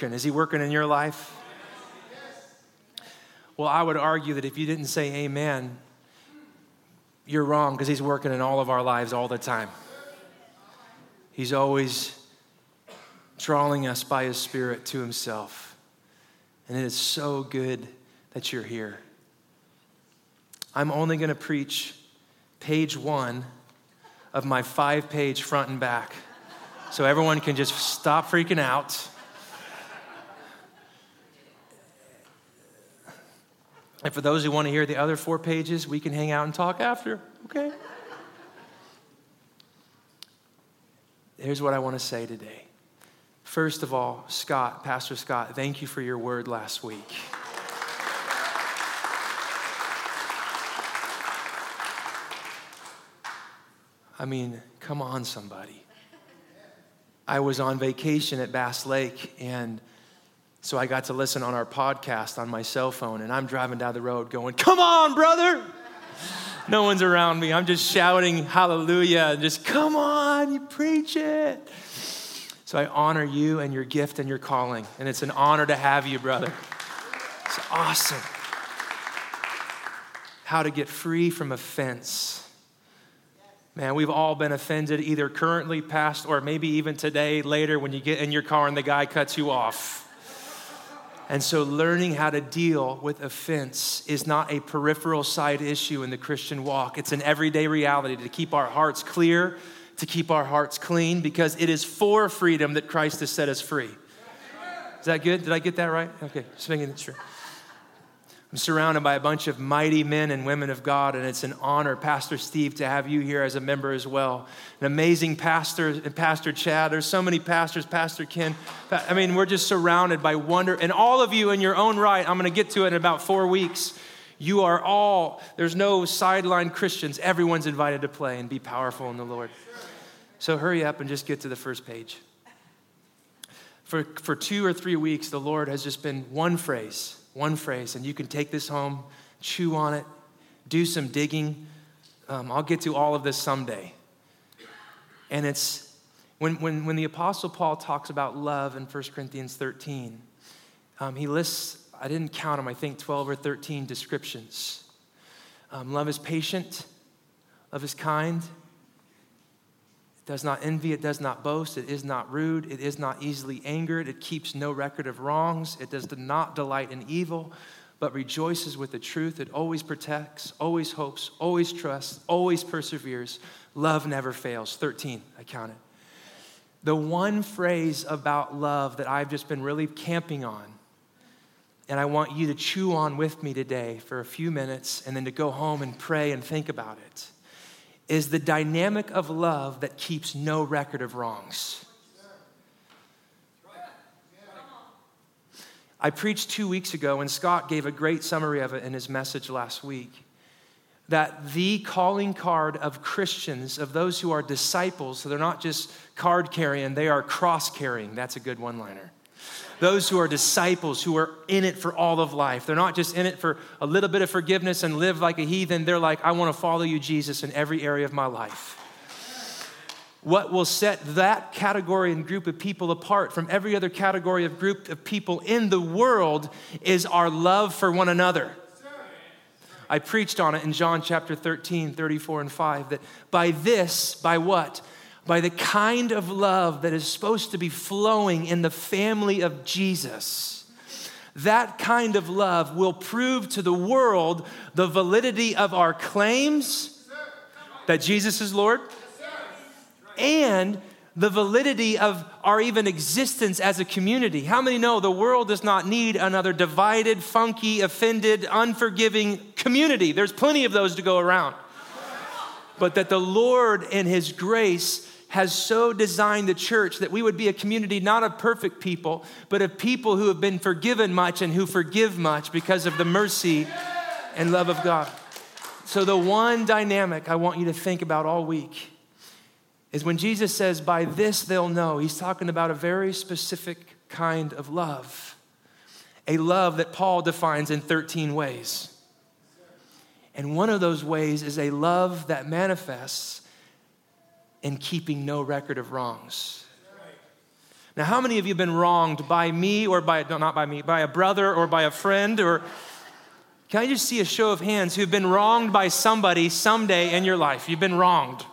Is he working in your life? Well, I would argue that if you didn't say amen, you're wrong because he's working in all of our lives all the time. He's always drawing us by his spirit to himself. And it is so good that you're here. I'm only going to preach page one of my five page front and back so everyone can just stop freaking out And for those who want to hear the other four pages, we can hang out and talk after, okay? Here's what I want to say today. First of all, Scott, Pastor Scott, thank you for your word last week. I mean, come on, somebody. I was on vacation at Bass Lake and so I got to listen on our podcast on my cell phone, and I'm driving down the road going, Come on, brother! No one's around me. I'm just shouting hallelujah, and just come on, you preach it. So I honor you and your gift and your calling, and it's an honor to have you, brother. It's awesome. How to get free from offense. Man, we've all been offended, either currently, past, or maybe even today, later, when you get in your car and the guy cuts you off. And so, learning how to deal with offense is not a peripheral side issue in the Christian walk. It's an everyday reality to keep our hearts clear, to keep our hearts clean, because it is for freedom that Christ has set us free. Is that good? Did I get that right? Okay, making it sure. I'm surrounded by a bunch of mighty men and women of God, and it's an honor, Pastor Steve, to have you here as a member as well. An amazing pastor, and Pastor Chad. There's so many pastors, Pastor Ken. I mean, we're just surrounded by wonder. And all of you in your own right, I'm going to get to it in about four weeks. You are all, there's no sideline Christians. Everyone's invited to play and be powerful in the Lord. So hurry up and just get to the first page. For, for two or three weeks, the Lord has just been one phrase one phrase, and you can take this home, chew on it, do some digging. Um, I'll get to all of this someday. And it's when, when, when the Apostle Paul talks about love in 1 Corinthians 13, um, he lists, I didn't count them, I think 12 or 13 descriptions. Um, love is patient, love is kind, does not envy, it does not boast, it is not rude, it is not easily angered, it keeps no record of wrongs, it does not delight in evil, but rejoices with the truth. It always protects, always hopes, always trusts, always perseveres. Love never fails. 13, I count it. The one phrase about love that I've just been really camping on, and I want you to chew on with me today for a few minutes and then to go home and pray and think about it is the dynamic of love that keeps no record of wrongs. I preached two weeks ago, and Scott gave a great summary of it in his message last week. That the calling card of Christians, of those who are disciples, so they're not just card carrying, they are cross carrying. That's a good one liner those who are disciples, who are in it for all of life. They're not just in it for a little bit of forgiveness and live like a heathen. They're like, I want to follow you, Jesus, in every area of my life. What will set that category and group of people apart from every other category of group of people in the world is our love for one another. I preached on it in John chapter 13, 34 and 5, that by this, by what? By the kind of love that is supposed to be flowing in the family of Jesus. That kind of love will prove to the world the validity of our claims that Jesus is Lord and the validity of our even existence as a community. How many know the world does not need another divided, funky, offended, unforgiving community? There's plenty of those to go around. But that the Lord, in His grace, has so designed the church that we would be a community not of perfect people, but of people who have been forgiven much and who forgive much because of the mercy and love of God. So, the one dynamic I want you to think about all week is when Jesus says, By this they'll know, he's talking about a very specific kind of love, a love that Paul defines in 13 ways. And one of those ways is a love that manifests and keeping no record of wrongs. Now, how many of you have been wronged by me or by, no, not by me, by a brother or by a friend? Or can I just see a show of hands who've been wronged by somebody someday in your life? You've been wronged.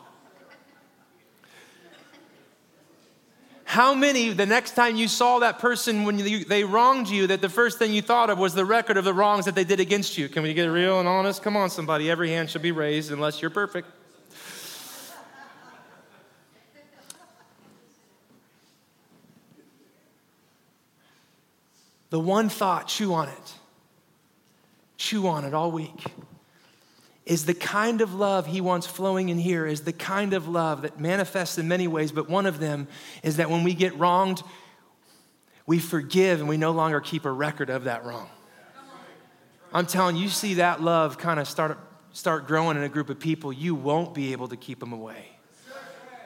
How many, the next time you saw that person when you, they wronged you, that the first thing you thought of was the record of the wrongs that they did against you? Can we get real and honest? Come on, somebody. Every hand should be raised unless you're perfect. The one thought, chew on it. Chew on it all week is the kind of love he wants flowing in here, is the kind of love that manifests in many ways, but one of them is that when we get wronged, we forgive and we no longer keep a record of that wrong. I'm telling you, you see that love kind of start, start growing in a group of people, you won't be able to keep them away.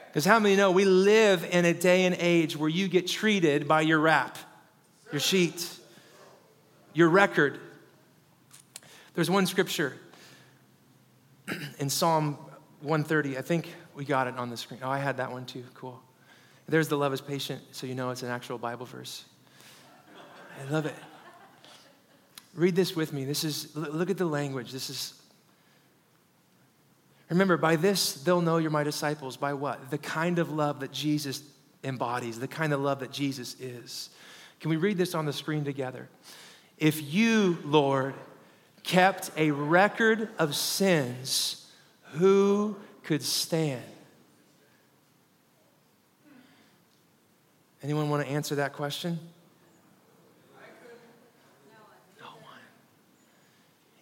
Because how many know we live in a day and age where you get treated by your rap, your sheet, your record? There's one scripture in Psalm 130. I think we got it on the screen. Oh, I had that one too. Cool. There's the love is patient, so you know it's an actual Bible verse. I love it. Read this with me. This is, look at the language. This is, remember, by this they'll know you're my disciples. By what? The kind of love that Jesus embodies, the kind of love that Jesus is. Can we read this on the screen together? If you, Lord, kept a record of sins, who could stand? Anyone want to answer that question? No one.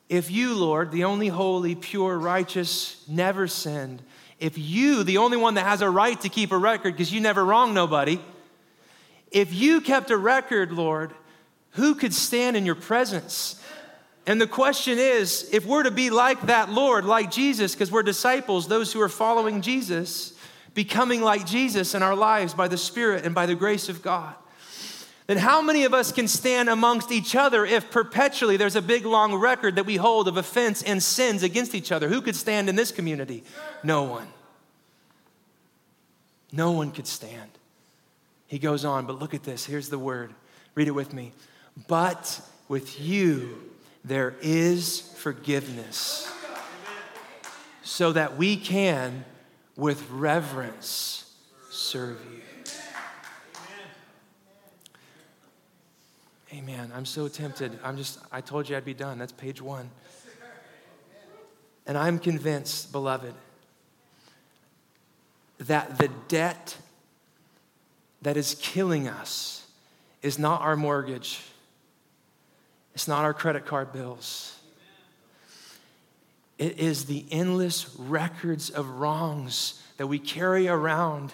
If you, Lord, the only holy, pure, righteous, never sinned, if you, the only one that has a right to keep a record because you never wronged nobody, if you kept a record, Lord, who could stand in your presence? And the question is if we're to be like that Lord, like Jesus, because we're disciples, those who are following Jesus, becoming like Jesus in our lives by the Spirit and by the grace of God, then how many of us can stand amongst each other if perpetually there's a big long record that we hold of offense and sins against each other? Who could stand in this community? No one. No one could stand. He goes on, but look at this. Here's the word. Read it with me. But with you, there is forgiveness so that we can, with reverence, serve you. Amen. I'm so tempted. I'm just, I told you I'd be done. That's page one. And I'm convinced, beloved, that the debt that is killing us is not our mortgage it's not our credit card bills. It is the endless records of wrongs that we carry around.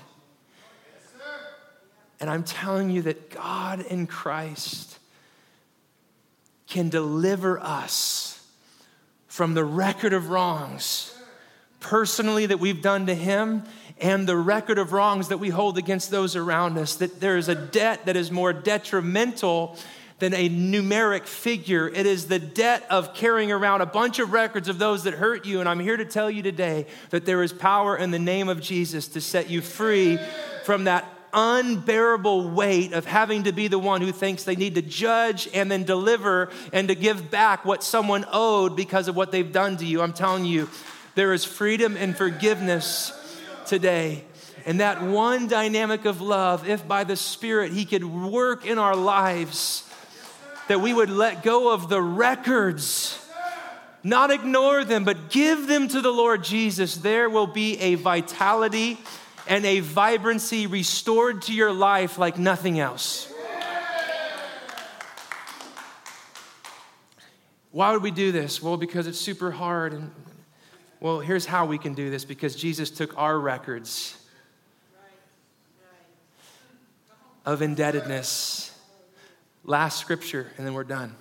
And I'm telling you that God in Christ can deliver us from the record of wrongs personally that we've done to Him and the record of wrongs that we hold against those around us. That there is a debt that is more detrimental than a numeric figure. It is the debt of carrying around a bunch of records of those that hurt you. And I'm here to tell you today that there is power in the name of Jesus to set you free from that unbearable weight of having to be the one who thinks they need to judge and then deliver and to give back what someone owed because of what they've done to you. I'm telling you, there is freedom and forgiveness today. And that one dynamic of love, if by the Spirit He could work in our lives, that we would let go of the records, not ignore them, but give them to the Lord Jesus. There will be a vitality and a vibrancy restored to your life like nothing else. Why would we do this? Well, because it's super hard. And well, here's how we can do this because Jesus took our records of indebtedness Last scripture, and then we're done.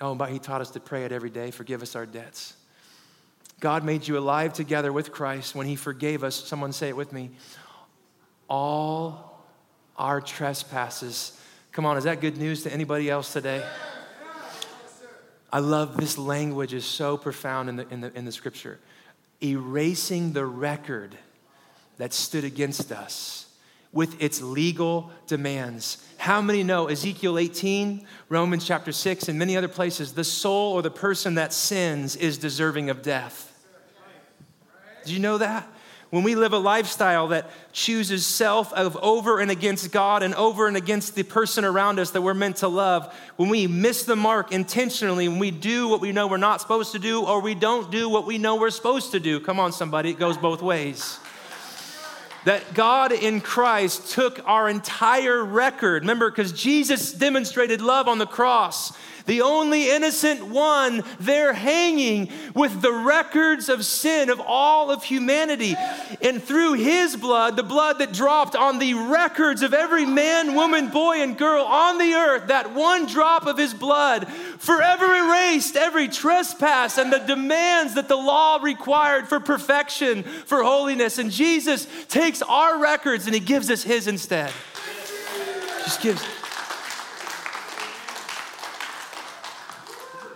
Oh, but he taught us to pray it every day forgive us our debts. God made you alive together with Christ when he forgave us. Someone say it with me. All our trespasses. Come on, is that good news to anybody else today? I love this language is so profound in the, in the, in the scripture. Erasing the record that stood against us with its legal demands. How many know Ezekiel 18, Romans chapter 6, and many other places, the soul or the person that sins is deserving of death? Did you know that? when we live a lifestyle that chooses self of over and against God and over and against the person around us that we're meant to love, when we miss the mark intentionally, when we do what we know we're not supposed to do, or we don't do what we know we're supposed to do, come on, somebody, it goes both ways. That God in Christ took our entire record. Remember, because Jesus demonstrated love on the cross the only innocent one there hanging with the records of sin of all of humanity. And through his blood, the blood that dropped on the records of every man, woman, boy, and girl on the earth, that one drop of his blood forever erased every trespass and the demands that the law required for perfection, for holiness. And Jesus takes our records and he gives us his instead. Just gives.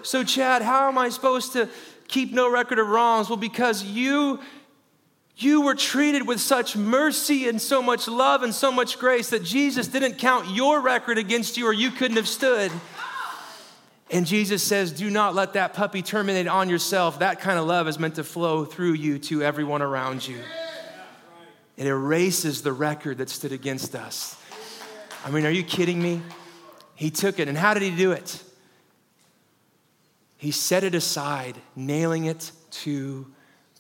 So, Chad, how am I supposed to keep no record of wrongs? Well, because you you were treated with such mercy and so much love and so much grace that Jesus didn't count your record against you or you couldn't have stood. And Jesus says, Do not let that puppy terminate on yourself. That kind of love is meant to flow through you to everyone around you. It erases the record that stood against us. I mean, are you kidding me? He took it. And how did he do it? He set it aside, nailing it to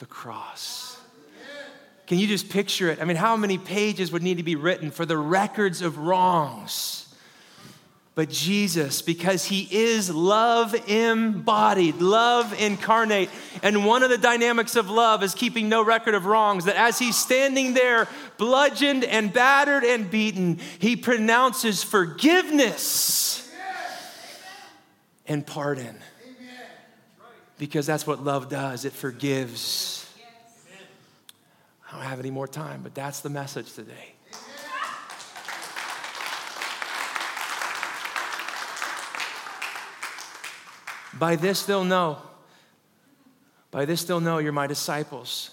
the cross. Can you just picture it? I mean, how many pages would need to be written for the records of wrongs? But Jesus, because he is love embodied, love incarnate, and one of the dynamics of love is keeping no record of wrongs, that as he's standing there, bludgeoned and battered and beaten, he pronounces forgiveness and pardon because that's what love does it forgives. I don't have any more time, but that's the message today. By this they'll know. By this they'll know you're my disciples.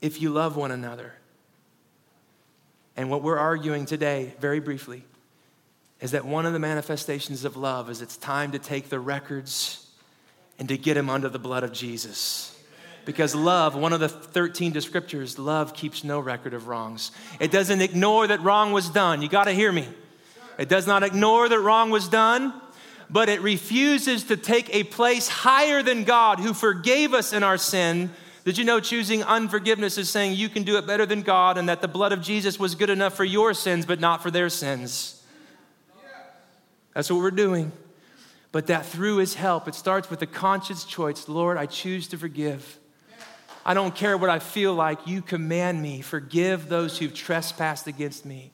If you love one another. And what we're arguing today, very briefly, is that one of the manifestations of love is it's time to take the records and to get them under the blood of Jesus. Because love, one of the 13 descriptors, love keeps no record of wrongs. It doesn't ignore that wrong was done. You got to hear me. It does not ignore that wrong was done, but it refuses to take a place higher than God who forgave us in our sin. Did you know choosing unforgiveness is saying you can do it better than God and that the blood of Jesus was good enough for your sins but not for their sins? That's what we're doing. But that through his help, it starts with a conscious choice Lord, I choose to forgive. I don't care what I feel like. You command me, forgive those who've trespassed against me.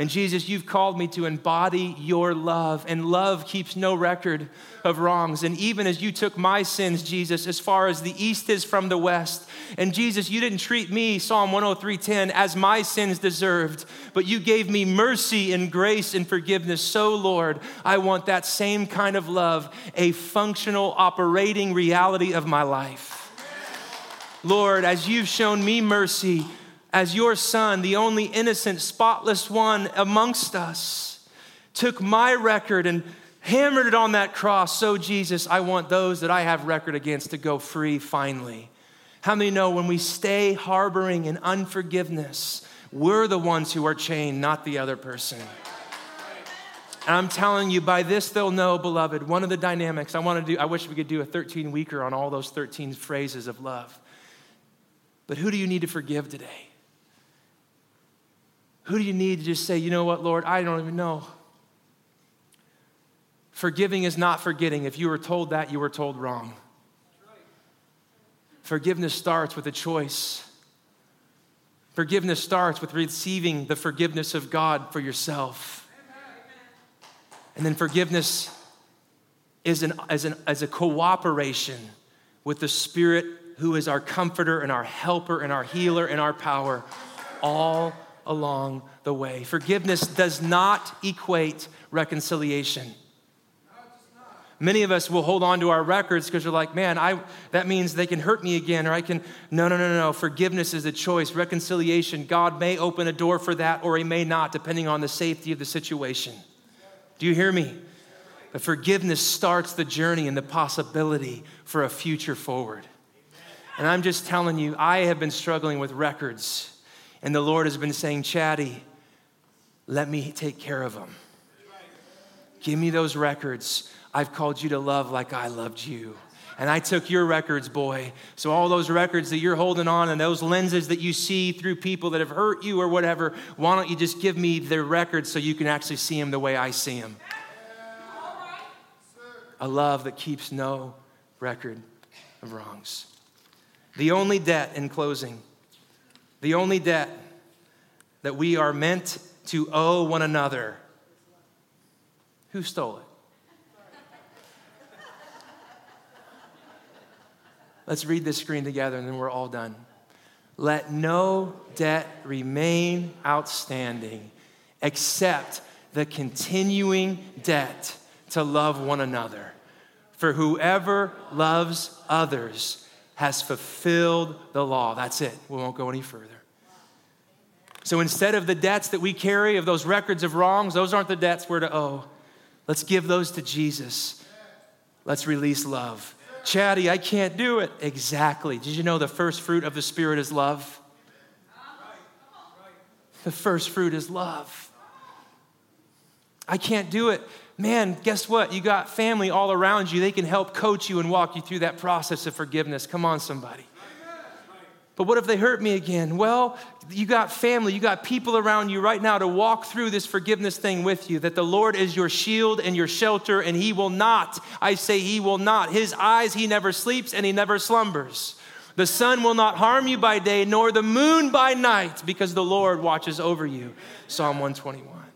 And Jesus, you've called me to embody your love, and love keeps no record of wrongs. And even as you took my sins, Jesus, as far as the east is from the west, and Jesus, you didn't treat me, Psalm 103:10, as my sins deserved, but you gave me mercy and grace and forgiveness. So, Lord, I want that same kind of love, a functional, operating reality of my life. Lord, as you've shown me mercy, as your son, the only innocent, spotless one amongst us, took my record and hammered it on that cross. So, Jesus, I want those that I have record against to go free finally. How many know when we stay harboring in unforgiveness, we're the ones who are chained, not the other person? And I'm telling you, by this they'll know, beloved, one of the dynamics I want to do, I wish we could do a 13 weeker on all those 13 phrases of love. But who do you need to forgive today? Who do you need to just say, you know what, Lord, I don't even know? Forgiving is not forgetting. If you were told that, you were told wrong. Forgiveness starts with a choice. Forgiveness starts with receiving the forgiveness of God for yourself. And then forgiveness is, an, as, an, as a cooperation with the Spirit who is our comforter and our helper and our healer and our power, all along the way. Forgiveness does not equate reconciliation. Many of us will hold on to our records because you're like, man, I, that means they can hurt me again, or I can. No, no, no, no. Forgiveness is a choice. Reconciliation, God may open a door for that, or He may not, depending on the safety of the situation. Do you hear me? But forgiveness starts the journey and the possibility for a future forward. And I'm just telling you, I have been struggling with records, and the Lord has been saying, Chatty, let me take care of them. Give me those records. I've called you to love like I loved you. And I took your records, boy. So, all those records that you're holding on and those lenses that you see through people that have hurt you or whatever, why don't you just give me their records so you can actually see them the way I see them? A love that keeps no record of wrongs. The only debt, in closing, the only debt that we are meant to owe one another. Who stole it? Let's read this screen together and then we're all done. Let no debt remain outstanding except the continuing debt to love one another. For whoever loves others has fulfilled the law. That's it. We won't go any further. So instead of the debts that we carry, of those records of wrongs, those aren't the debts we're to owe. Let's give those to Jesus. Let's release love. Chatty, I can't do it. Exactly. Did you know the first fruit of the Spirit is love? The first fruit is love. I can't do it. Man, guess what? You got family all around you. They can help coach you and walk you through that process of forgiveness. Come on, somebody. But what if they hurt me again? Well, you got family, you got people around you right now to walk through this forgiveness thing with you. That the Lord is your shield and your shelter, and He will not, I say, He will not. His eyes, He never sleeps and He never slumbers. The sun will not harm you by day, nor the moon by night, because the Lord watches over you. Psalm 121.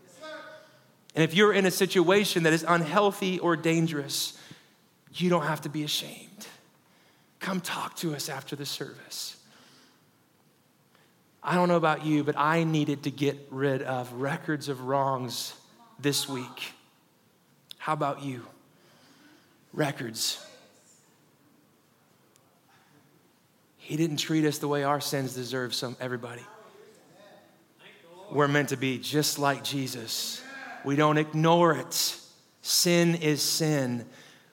And if you're in a situation that is unhealthy or dangerous, you don't have to be ashamed. Come talk to us after the service. I don't know about you, but I needed to get rid of records of wrongs this week. How about you? Records. He didn't treat us the way our sins deserve some everybody. We're meant to be just like Jesus. We don't ignore it. Sin is sin,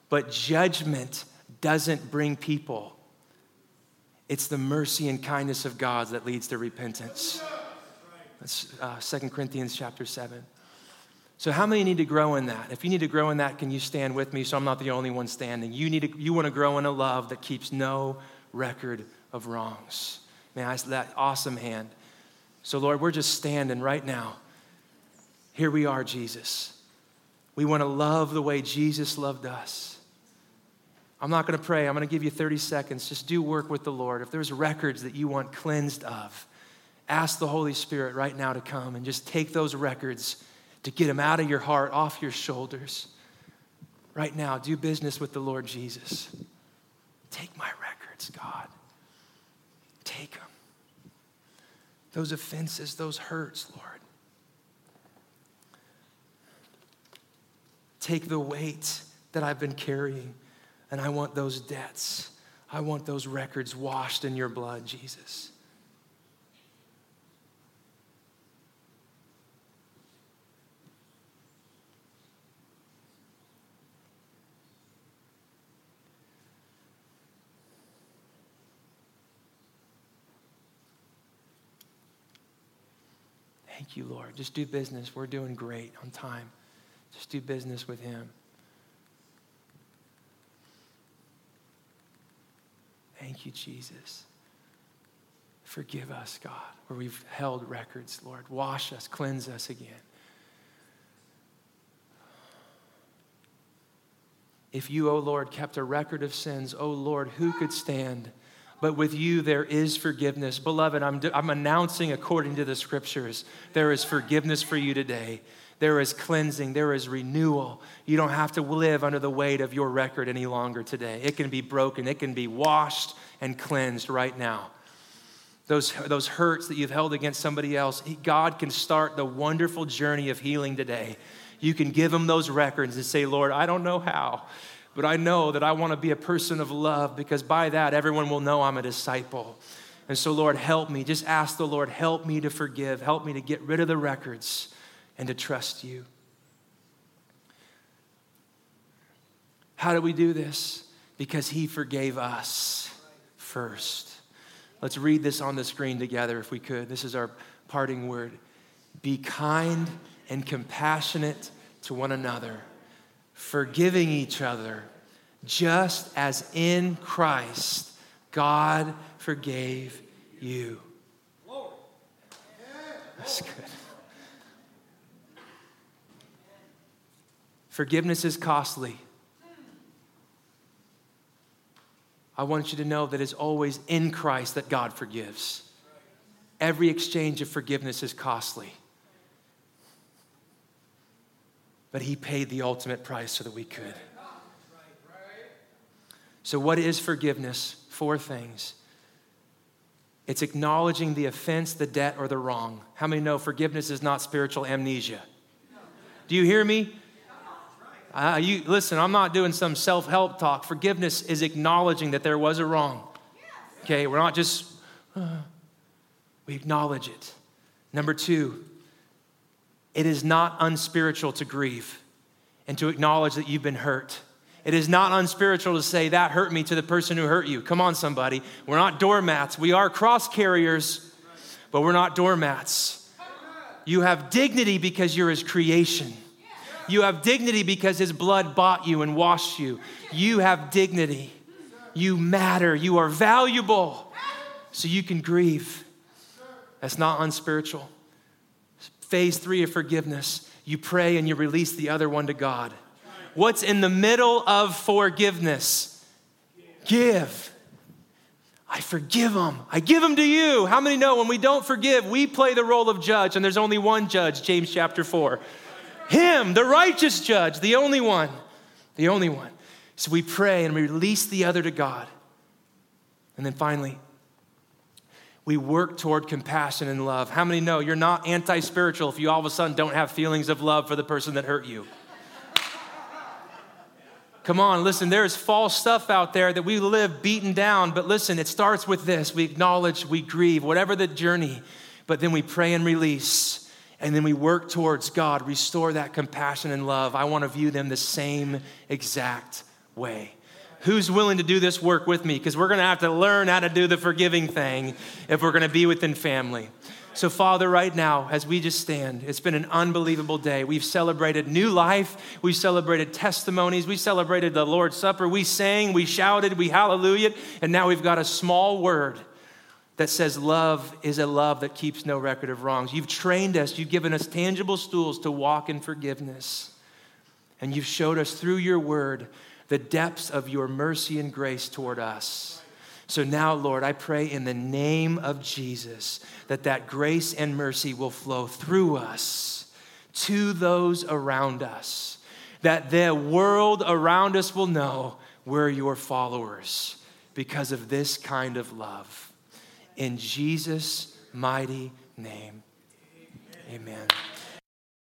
but judgment doesn't bring people it's the mercy and kindness of God that leads to repentance. That's uh, 2 Corinthians chapter 7. So, how many need to grow in that? If you need to grow in that, can you stand with me so I'm not the only one standing? You, need to, you want to grow in a love that keeps no record of wrongs. Man, I that awesome hand. So, Lord, we're just standing right now. Here we are, Jesus. We want to love the way Jesus loved us. I'm not going to pray. I'm going to give you 30 seconds. Just do work with the Lord. If there's records that you want cleansed of, ask the Holy Spirit right now to come and just take those records to get them out of your heart, off your shoulders. Right now, do business with the Lord Jesus. Take my records, God. Take them. Those offenses, those hurts, Lord. Take the weight that I've been carrying. And I want those debts, I want those records washed in your blood, Jesus. Thank you, Lord. Just do business. We're doing great on time. Just do business with Him. Thank you, Jesus. Forgive us, God, where we've held records, Lord. Wash us, cleanse us again. If you, O oh Lord, kept a record of sins, O oh Lord, who could stand? But with you there is forgiveness. Beloved, I'm, I'm announcing according to the scriptures, there is forgiveness for you today. There is cleansing, there is renewal. You don't have to live under the weight of your record any longer today. It can be broken, it can be washed and cleansed right now. Those, those hurts that you've held against somebody else, God can start the wonderful journey of healing today. You can give him those records and say, Lord, I don't know how, but I know that I want to be a person of love because by that, everyone will know I'm a disciple. And so, Lord, help me. Just ask the Lord, help me to forgive, help me to get rid of the records and to trust you. How do we do this? Because He forgave us first. Let's read this on the screen together if we could. This is our parting word. Be kind and compassionate to one another, forgiving each other, just as in Christ God forgave you. That's good. Forgiveness is costly. I want you to know that it's always in Christ that God forgives. Every exchange of forgiveness is costly. But He paid the ultimate price so that we could. So, what is forgiveness? Four things. It's acknowledging the offense, the debt, or the wrong. How many know forgiveness is not spiritual amnesia? Do you hear me? Uh, you, listen, I'm not doing some self help talk. Forgiveness is acknowledging that there was a wrong. Okay, we're not just, uh, we acknowledge it. Number two, it is not unspiritual to grieve and to acknowledge that you've been hurt. It is not unspiritual to say, That hurt me to the person who hurt you. Come on, somebody. We're not doormats. We are cross carriers, but we're not doormats. You have dignity because you're his creation. You have dignity because his blood bought you and washed you. You have dignity. You matter. You are valuable. So you can grieve. That's not unspiritual. Phase three of forgiveness you pray and you release the other one to God. What's in the middle of forgiveness? Give. I forgive them. I give them to you. How many know when we don't forgive, we play the role of judge, and there's only one judge, James chapter 4. Him, the righteous judge, the only one, the only one. So we pray and we release the other to God. And then finally, we work toward compassion and love. How many know you're not anti spiritual if you all of a sudden don't have feelings of love for the person that hurt you? Come on, listen, there's false stuff out there that we live beaten down, but listen, it starts with this. We acknowledge, we grieve, whatever the journey, but then we pray and release, and then we work towards God, restore that compassion and love. I want to view them the same exact way. Who's willing to do this work with me? Because we're going to have to learn how to do the forgiving thing if we're going to be within family. So, Father, right now, as we just stand, it's been an unbelievable day. We've celebrated new life. We've celebrated testimonies. We celebrated the Lord's Supper. We sang, we shouted, we hallelujah. And now we've got a small word that says love is a love that keeps no record of wrongs. You've trained us, you've given us tangible stools to walk in forgiveness. And you've showed us through your word the depths of your mercy and grace toward us. So now, Lord, I pray in the name of Jesus that that grace and mercy will flow through us to those around us, that the world around us will know we're your followers because of this kind of love. In Jesus' mighty name, amen. amen.